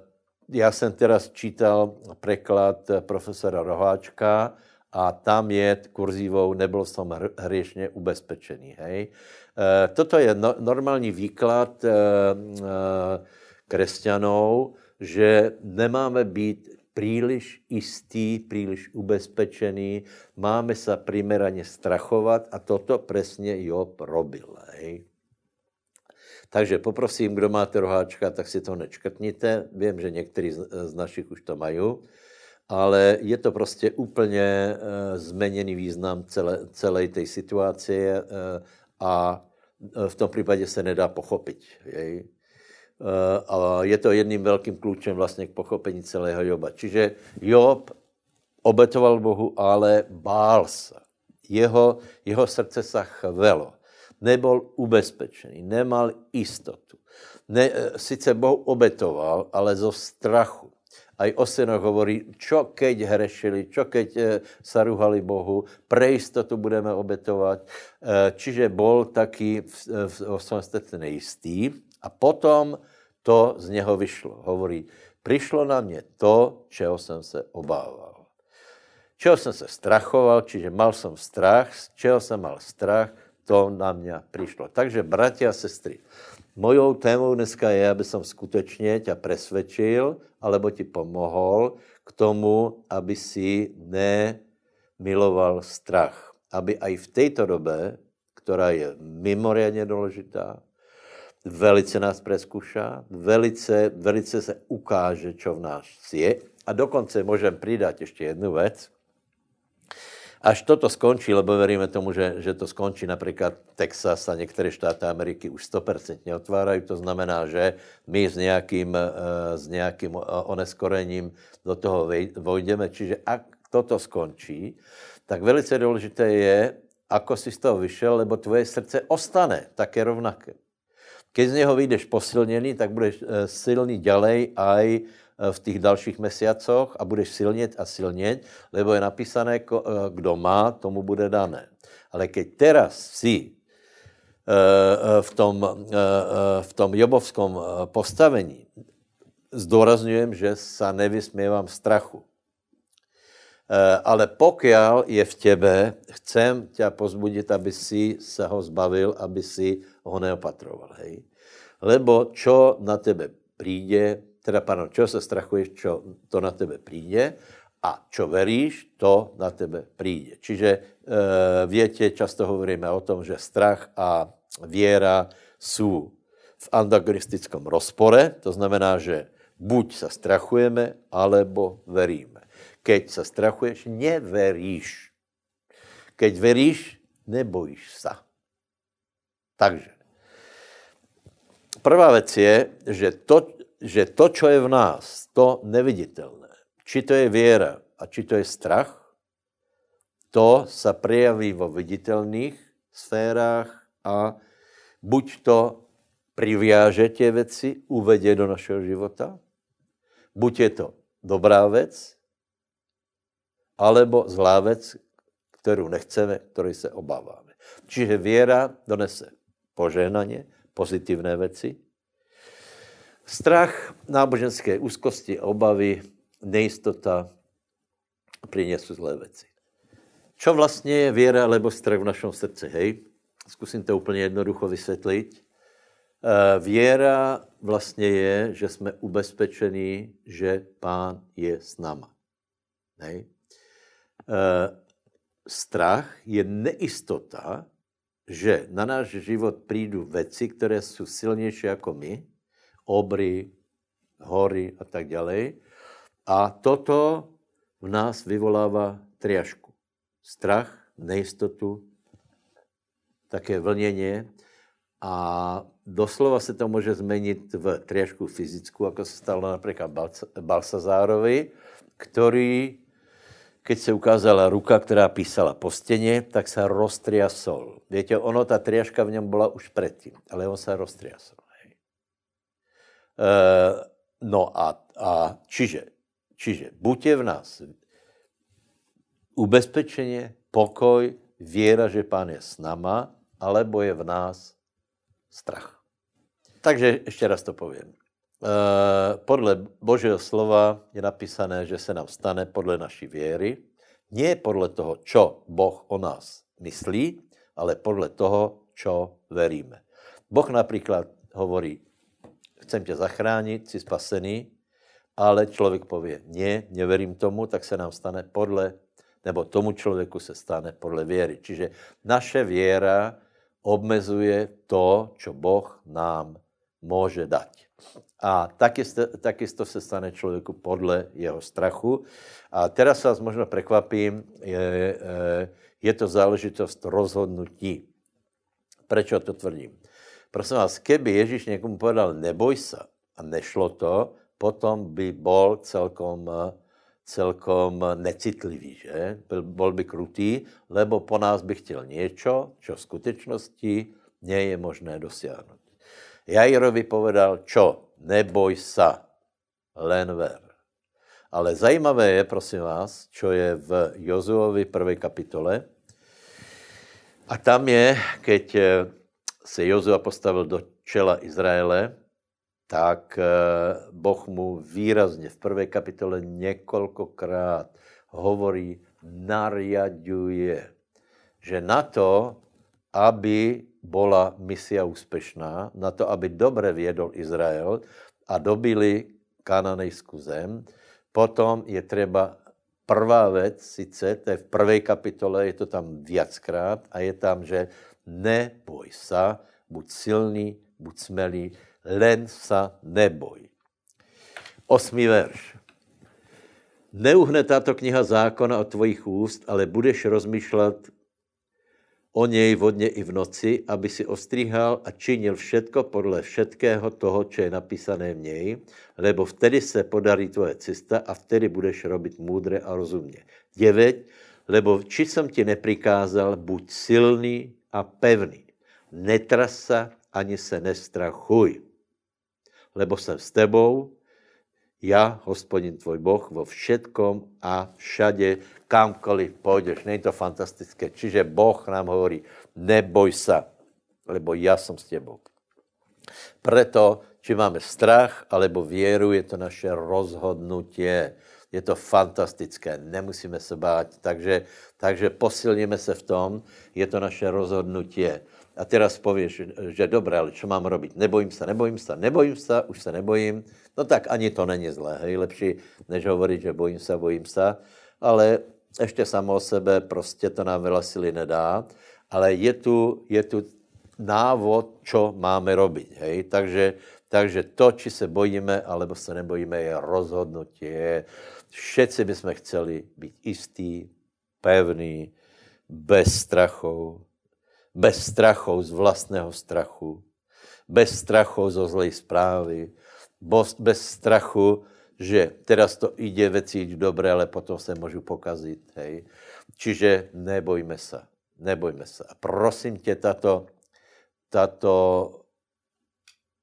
já jsem teraz čítal preklad profesora Roháčka a tam je kurzívou nebyl jsem hriešně ubezpečený. Hej? Eh, toto je no, normální výklad křesťanů, že nemáme být příliš jistý, příliš ubezpečený, máme se primeraně strachovat a toto přesně Job robil. Hej. Takže poprosím, kdo máte roháčka, tak si to nečkrtněte. Vím, že někteří z našich už to mají, ale je to prostě úplně uh, změněný význam celé, celé té situace uh, a v tom případě se nedá pochopit. Jej? Eh, a je to jedným velkým klíčem vlastně k pochopení celého Joba. Čiže Job obetoval Bohu, ale bál se. Jeho, jeho srdce se chvelo. Nebol ubezpečený, nemal jistotu. Ne, eh, sice Boh obetoval, ale zo strachu. Aj o synoch hovorí, čo keď hrešili, čo keď e, sa ruhali Bohu, pre istotu budeme obetovat. E, čiže bol taký v, v svém nejistý. A potom to z něho vyšlo. Hovorí, přišlo na mě to, čeho jsem se obával. čeho jsem se strachoval, čiže mal jsem strach, z čeho jsem mal strach, to na mě přišlo. Takže, bratia a sestry, mojou témou dneska je, aby som skutečně tě presvedčil, alebo ti pomohol k tomu, aby si nemiloval strach. Aby aj v této době, která je mimoriadně důležitá, velice nás preskuša, velice, velice se ukáže, čo v nás je. A dokonce můžem přidat ještě jednu věc. Až toto skončí, lebo veríme tomu, že, že to skončí, například Texas a některé štáty Ameriky už 100% otvárají, to znamená, že my s nějakým, eh, s nějakým oneskorením do toho vojdeme. Čiže ak toto skončí, tak velice důležité je, ako si z toho vyšel, lebo tvoje srdce ostane také rovnaké. Keď z něho vyjdeš posilněný, tak budeš eh, silný ďalej aj eh, v těch dalších mesiacoch a budeš silnět a silnět, lebo je napísané, eh, kdo má, tomu bude dané. Ale keď teraz si v tom, v tom jobovskom postavení, zdůrazňujem, že sa nevysměvám strachu. Ale pokiaľ je v tebe, chcem tě pozbudit, aby si se ho zbavil, aby si ho neopatroval. Hej? Lebo čo na tebe přijde, teda pardon, čo se strachuješ, čo to na tebe přijde a čo veríš, to na tebe přijde. Čiže e, větě, často hovoríme o tom, že strach a věra jsou v antagonistickom rozpore, to znamená, že buď se strachujeme, alebo veríme. Keď se strachuješ, neveríš. Keď veríš, nebojíš se. Takže prvá věc je, že to, že to, čo je v nás, to neviditelné, či to je věra a či to je strach, to se prejaví vo viditelných sférách a buď to priviáže tě věci, uvedě do našeho života, buď je to dobrá věc, alebo zlá věc, kterou nechceme, kterou se obáváme. Čiže věra donese požehnaně, pozitivné věci. Strach, náboženské úzkosti, obavy, nejistota přinesou zlé věci. Čo vlastně je věra alebo strach v našem srdci? Hej, zkusím to úplně jednoducho vysvětlit. Eh, věra vlastně je, že jsme ubezpečení, že Pán je s náma. Hej. Eh, strach je neistota, že na náš život přijdou věci, které jsou silnější jako my, obry, hory a tak dále. A toto v nás vyvolává triašku. Strach, nejistotu, také vlněně a doslova se to může změnit v triašku fyzickou, jako se stalo například Balsazárovi, který keď se ukázala ruka, která písala po stěně, tak se roztriasol. Víte, ono, ta triaška v něm byla už předtím, ale on se roztriasol. E, no a, a čiže, čiže buď je v nás ubezpečeně, pokoj, věra, že Pán je s náma, alebo je v nás strach. Takže ještě raz to povím. Eh, podle Božího slova je napísané, že se nám stane podle naší věry, nie podle toho, čo Boh o nás myslí, ale podle toho, čo veríme. Boh například hovorí, chcem tě zachránit, jsi spasený, ale člověk pově, ne, neverím tomu, tak se nám stane podle, nebo tomu člověku se stane podle věry. Čiže naše věra obmezuje to, čo Boh nám může dať. A takisto, takisto se stane člověku podle jeho strachu. A teraz vás možno prekvapím, je, je to záležitost rozhodnutí. Proč to tvrdím? Prosím vás, keby Ježíš někomu povedal neboj se a nešlo to, potom by bol celkom, celkom necitlivý, že? Byl, bol by krutý, lebo po nás by chtěl něco, čo v skutečnosti nie je možné dosáhnout. Jairovi povedal, čo? neboj sa, len ver. Ale zajímavé je, prosím vás, čo je v Jozuovi prvej kapitole. A tam je, keď eh, se Jozua postavil do čela Izraele, tak eh, Boh mu výrazně v prvej kapitole několikrát hovorí nariaduje. Že na to, aby bola misia úspešná, na to, aby dobře vědol Izrael a dobili kananejskou zem, potom je třeba prvá věc, sice, to je v prvé kapitole, je to tam viackrát a je tam, že neboj sa, buď silný, buď smelý, len sa neboj. Osmý verš. Neuhne tato kniha zákona od tvojich úst, ale budeš rozmýšlet o něj vodně i v noci, aby si ostříhal a činil všetko podle všetkého toho, co je napísané v něj, lebo vtedy se podarí tvoje cesta a vtedy budeš robit můdre a rozumně. Devět, lebo či jsem ti neprikázal, buď silný a pevný. Netrasa ani se nestrachuj, lebo jsem s tebou, já, hospodin tvoj Boh, vo všetkom a všade, kamkoliv půjdeš. Není to fantastické. Čiže Boh nám hovorí, neboj sa, lebo já jsem s tebou. Preto, či máme strach alebo věru, je to naše rozhodnutie. Je to fantastické, nemusíme se bát. Takže, takže posilníme se v tom, je to naše rozhodnutie. A teraz pověš, že dobré, ale co mám robiť? Nebojím se, nebojím se, nebojím se, už se nebojím. No tak ani to není zlé, hej, lepší, než hovorit, že bojím se, bojím se. Ale ještě samo o sebe prostě to nám veľa sily nedá. Ale je tu, je tu návod, čo máme robiť, hej. Takže, takže to, či se bojíme, alebo se nebojíme, je rozhodnutie. Všetci bychom chceli být jistý, pevný, bez strachov, bez strachov z vlastného strachu, bez strachov zo zlej správy, bez strachu, že teraz to ide veci dobré, ale potom se můžu pokazit. Hej. Čiže nebojme se, nebojme se. A prosím tě, tato, tato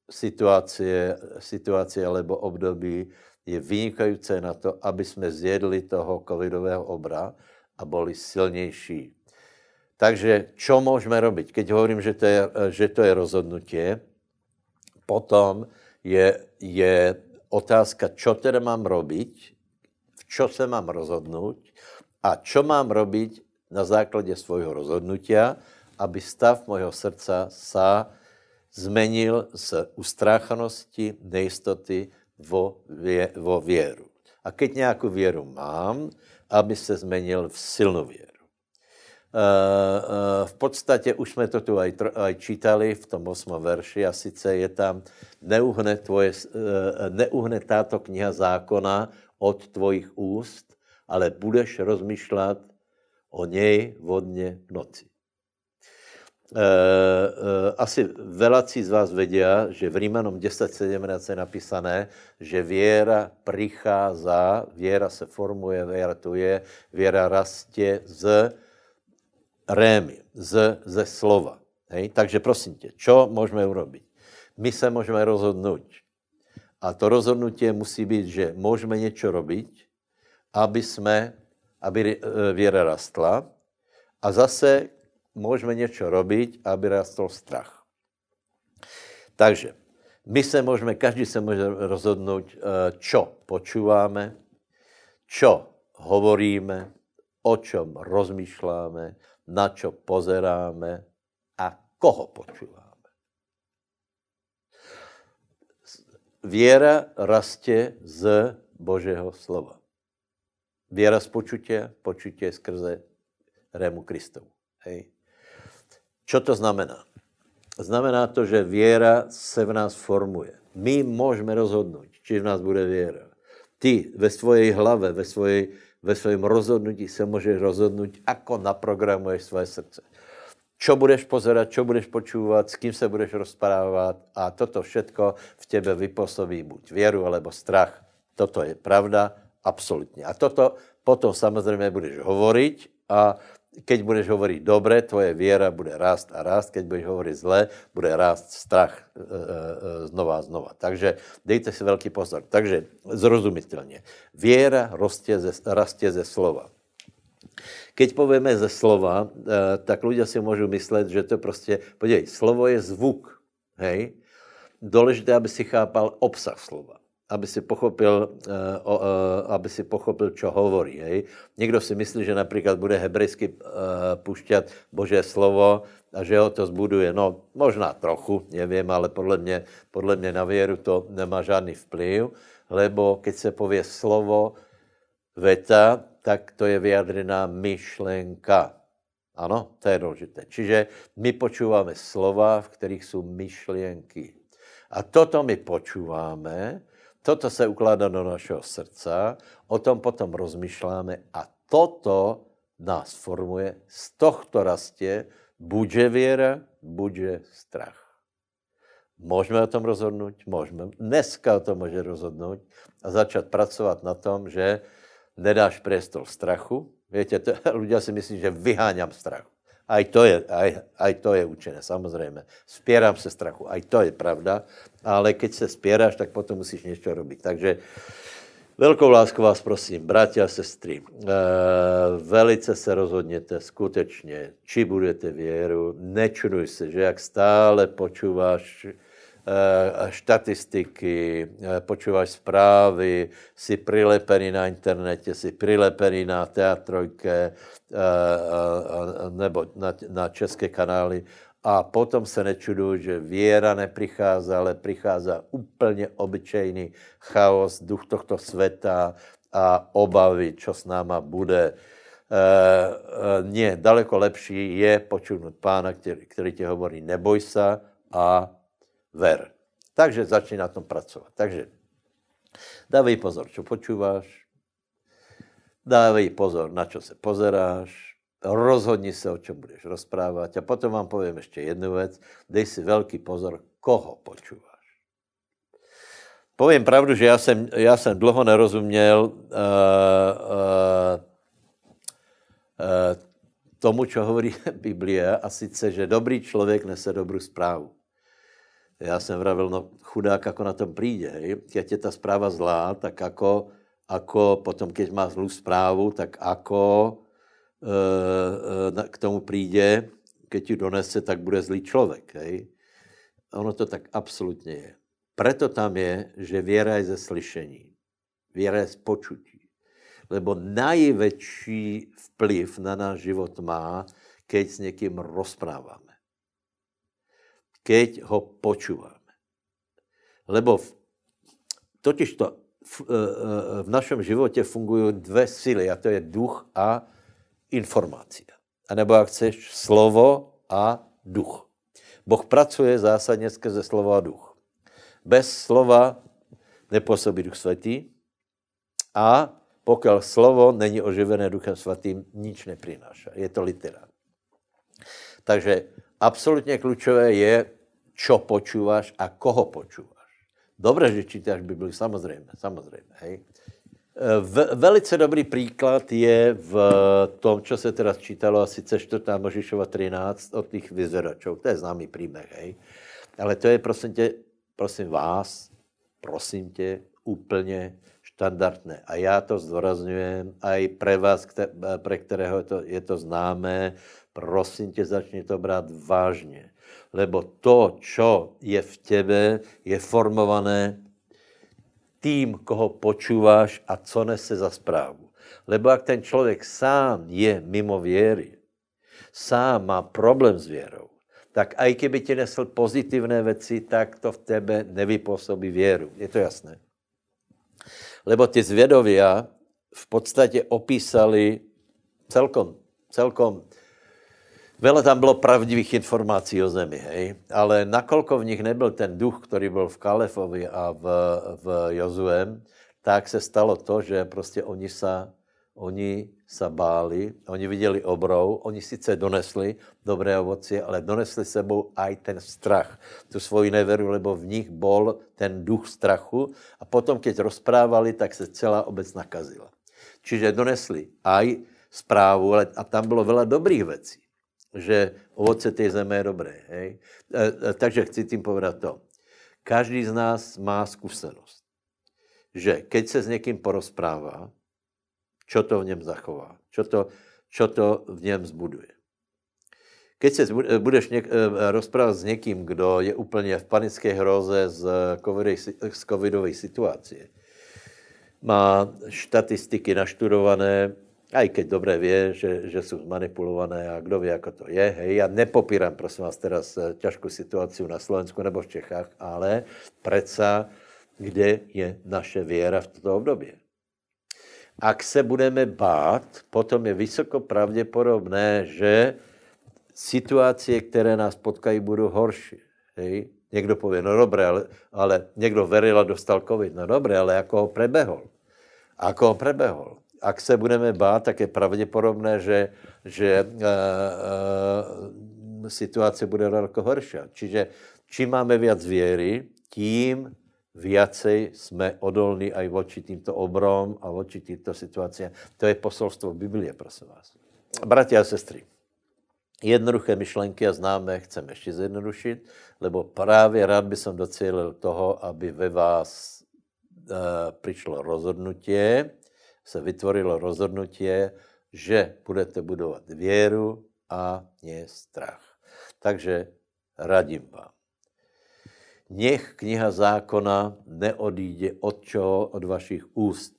situace, situace alebo období je vynikající na to, aby jsme zjedli toho covidového obra a byli silnější. Takže čo můžeme robiť? Keď hovorím, že to je, že to je rozhodnutie, potom je, je otázka, čo teda mám robiť, v čo se mám rozhodnout a čo mám robiť na základě svojho rozhodnutia, aby stav mojho srdca sa zmenil z ustráchanosti, nejistoty vo, vě, vo věru. A keď nějakou věru mám, aby se zmenil v silnou věru. Eh, eh, v podstatě už jsme to tu aj, aj čítali v tom 8. verši a sice je tam neuhne, tvoje, eh, neuhne táto kniha zákona od tvojich úst, ale budeš rozmýšlet o něj vodně v noci. Asi velací z vás vědí, že v Rímanom 10.17 je napísané, že věra prichází, věra se formuje, věra tu je, věra rastě z rémy, z, ze slova. Hej? Takže prosím tě, čo můžeme urobiť? My se můžeme rozhodnout. A to rozhodnutí musí být, že můžeme něco robiť, aby jsme, aby e, věra rastla a zase můžeme něco robiť, aby rastl strach. Takže my se můžeme, každý se může rozhodnout, čo počíváme, čo hovoríme, o čem rozmýšláme, na čo pozeráme a koho počúváme. Věra rastě z Božího slova. Věra z počutě, počutě skrze rému Kristovu. Hej. Čo to znamená? Znamená to, že věra se v nás formuje. My můžeme rozhodnout, či v nás bude věra. Ty ve svojej hlave, ve svojej ve svém rozhodnutí se můžeš rozhodnout, ako naprogramuješ své srdce. Čo budeš pozerať, čo budeš počúvat, s kým se budeš rozprávat a toto všetko v tebe vypůsobí buď věru, alebo strach. Toto je pravda, absolutně. A toto potom samozřejmě budeš hovoriť a keď budeš hovoriť dobre, tvoje věra bude rást a rást, keď budeš hovoriť zle, bude rást strach e, e, e, znova a znova. Takže dejte si velký pozor. Takže zrozumitelně. Věra rostě ze, rastě ze slova. Keď povieme ze slova, tak ľudia si môžu myslet, že to prostě, podívej, slovo je zvuk, hej? Důležité, aby si chápal obsah slova. Aby si pochopil, uh, uh, aby si pochopil, čo hovorí. Hej. Někdo si myslí, že například bude hebrejsky uh, pušťat Boží slovo a že ho to zbuduje. No, možná trochu, nevím, ale podle mě, podle mě na věru to nemá žádný vplyv, lebo keď se pově slovo, veta, tak to je vyjadrená myšlenka. Ano, to je důležité. Čiže my počíváme slova, v kterých jsou myšlenky. A toto my počíváme, toto se ukládá do našeho srdca, o tom potom rozmýšláme a toto nás formuje, z tohto rastě buďže věra, buďže strach. Můžeme o tom rozhodnout? Můžeme. Dneska o tom může rozhodnout a začat pracovat na tom, že nedáš priestor strachu. Viete, to, ľudia si myslí, že vyháňam strach. Aj to je, aj, aj to je učené, samozrejme. Spieram se strachu, aj to je pravda, ale keď se spieráš, tak potom musíš něco robiť. Takže velkou lásku vás prosím, bratia a sestry, e, velice se rozhodněte skutečně, či budete věru, nečuduj se, že jak stále počúváš štatistiky, eh, počúvaš zprávy, si prilepený na internete, si prilepený na teatrojke eh, nebo na, na české kanály a potom se nečuduj, že věra neprichází, ale přichází úplně obyčejný chaos, duch tohto světa a obavy, čo s náma bude. Nie, daleko lepší je počunout pána, který, který ti hovorí, neboj se a ver. Takže začni na tom pracovat. Takže dávej pozor, čo počúváš, dávej pozor, na čo se pozeráš, rozhodni se, o čem budeš rozprávat a potom vám povím ještě jednu věc, dej si velký pozor, koho počúváš. Povím pravdu, že já jsem, já jsem dlouho nerozuměl uh, uh, uh, tomu, čo hovorí Biblie, a sice, že dobrý člověk nese dobrou zprávu já jsem vravil, no chudák, ako na tom přijde. Keď je ta zpráva zlá, tak ako, ako potom, keď má zlou zprávu, tak ako e, e, k tomu přijde, keď ji donese, tak bude zlý člověk, hej. Ono to tak absolutně je. Preto tam je, že věra je ze slyšení. Věra je z počutí. Lebo největší vplyv na náš život má, keď s někým rozpráváme keď ho počúváme. Lebo v, totiž to v, e, e, v našem životě fungují dvě síly, a to je duch a informácia. A nebo jak chceš, slovo a duch. Boh pracuje zásadně skrze slovo a duch. Bez slova nepůsobí duch svatý a pokud slovo není oživené duchem svatým, nič neprináša. Je to literát. Takže absolutně klíčové je čo počúvaš a koho počúvaš. Dobre, že čítáš Bibli, samozřejmě, samozřejmě, hej. E, v, velice dobrý příklad je v tom, co se teda čítalo, a sice 4. Možišova 13 od těch vyzeračů. To je známý příběh, hej. Ale to je, prosím tě, prosím vás, prosím tě, úplně štandardné. A já to zdůrazňujem, i pre vás, pre kterého je to, je to známé, prosím tě, začni to brát vážně lebo to, čo je v tebe, je formované tým, koho počúváš a co nese za správu. Lebo ak ten člověk sám je mimo věry, sám má problém s věrou, tak aj keby ti nesl pozitivné věci, tak to v tebe nevypůsobí věru. Je to jasné? Lebo ty zvědovia v podstatě opísali celkom, celkom Vele tam bylo pravdivých informací o zemi, hej? ale nakolko v nich nebyl ten duch, který byl v Kalefovi a v, v Jozuem, tak se stalo to, že prostě oni sa, oni sa báli, oni viděli obrou, oni sice donesli dobré ovoci, ale donesli sebou aj ten strach, tu svoji neveru, lebo v nich bol ten duch strachu a potom, keď rozprávali, tak se celá obec nakazila. Čiže donesli aj zprávu, ale a tam bylo veľa dobrých věcí že ovoce té zeme je dobré. Hej? E, e, takže chci tím povedat to. Každý z nás má zkušenost, že keď se s někým porozprává, čo to v něm zachová, čo to, čo to v něm zbuduje. Keď se budeš něk, rozprávat s někým, kdo je úplně v panické hroze z, covidovej, z covidové situace, má štatistiky naštudované, aj keď dobře vie, že, že jsou zmanipulované a kdo ví, jak to je. Hej, já nepopírám, prosím vás, teraz eh, ťažkou situaci na Slovensku nebo v Čechách, ale predsa, kde je naše věra v toto období. Ak se budeme bát, potom je vysoko pravděpodobné, že situace, které nás potkají, budou horší. Hej? Někdo pově, no dobré, ale, ale někdo veril a dostal covid. No dobré, ale jako ho prebehol. Ako ho prebehol ak se budeme bát, tak je pravděpodobné, že, že uh, uh, situace bude daleko horší. Čiže čím máme viac věry, tím viacej jsme odolní aj voči týmto obrom a voči týmto situacím. To je posolstvo Biblie, prosím vás. Bratia a sestry, jednoduché myšlenky a známe chcem ještě zjednodušit, lebo právě rád by som docílil toho, aby ve vás uh, přišlo rozhodnutie, se vytvorilo rozhodnutie, že budete budovat věru a nie strach. Takže radím vám. Nech kniha zákona neodíde od čoho? Od vašich úst.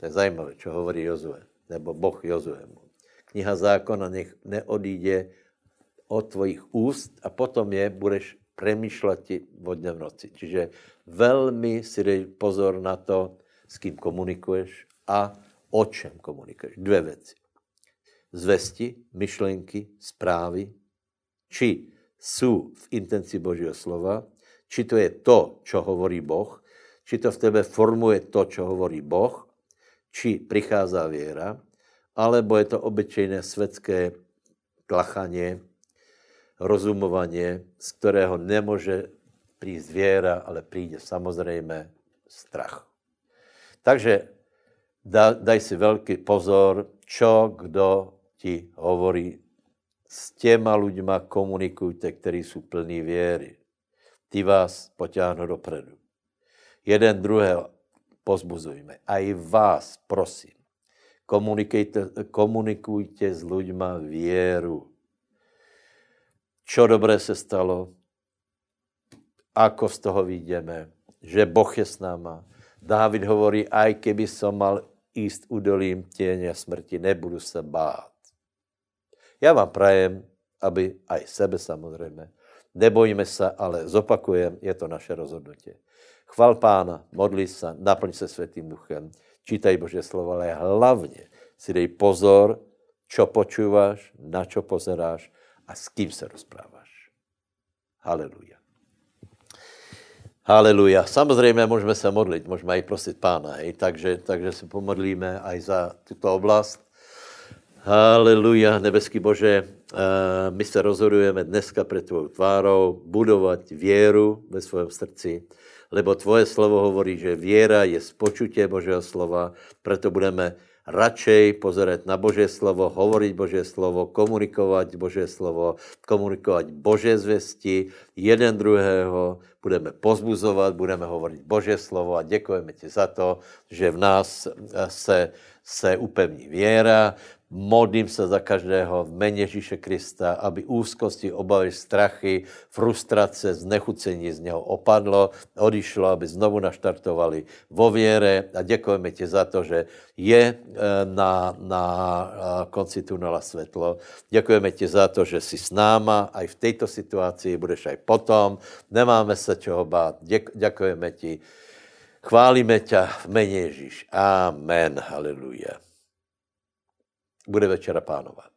To je zajímavé, čo hovorí Jozue, nebo Boh Jozuemu. Kniha zákona nech neodíde od tvojich úst a potom je budeš premýšlet vo dne v noci. Čiže velmi si dej pozor na to, s kým komunikuješ a o čem komunikuješ. Dvě věci. Zvesti, myšlenky, zprávy, či jsou v intenci Božího slova, či to je to, čo hovorí Boh, či to v tebe formuje to, čo hovorí Boh, či prichází věra, alebo je to obyčejné světské tlachanie, rozumovanie, z kterého nemůže přijít věra, ale přijde samozřejmě strach. Takže da, daj si velký pozor, čo kdo ti hovorí. S těma ľuďma komunikujte, kteří jsou plní věry. Ty vás potáhnou dopredu. Jeden druhého pozbuzujme. A i vás, prosím, komunikujte, komunikujte s ľuďma věru. Čo dobré se stalo, ako z toho vidíme, že Boh je s náma. Dávid hovorí, aj keby som mal jíst udolím těně smrti, nebudu se bát. Já vám prajem, aby aj sebe samozřejmě, nebojíme se, ale zopakujem, je to naše rozhodnutí. Chval pána, modli se, naplň se světým duchem, čítaj Bože slovo, ale hlavně si dej pozor, čo počúvaš, na čo pozeráš a s kým se rozpráváš. Haleluja. Haleluja. Samozřejmě můžeme se modlit, můžeme i prosit pána, hej? Takže, takže se pomodlíme aj za tuto oblast. Haleluja, nebeský Bože, eh, my se rozhodujeme dneska před tvou tvárou budovat věru ve svém srdci, lebo tvoje slovo hovorí, že věra je spočutě Božího slova, proto budeme radšej pozerať na Božie slovo, hovoriť Božie slovo, komunikovať Božie slovo, komunikovať Božie zvesti, jeden druhého, budeme pozbuzovat, budeme hovoriť Božie slovo a děkujeme ti za to, že v nás se, se upevní věra, Modlím se za každého v jméně Ježíše Krista, aby úzkosti, obavy, strachy, frustrace, znechucení z něho opadlo, odišlo, aby znovu naštartovali vo věre a děkujeme ti za to, že je eh, na, na eh, konci tunela světlo. Děkujeme ti za to, že jsi s náma, aj v této situaci budeš aj potom. Nemáme se čeho bát. Děk, děkujeme ti. Chválíme tě v jméně Ježíš. Amen. Haleluja bude večera pánovat.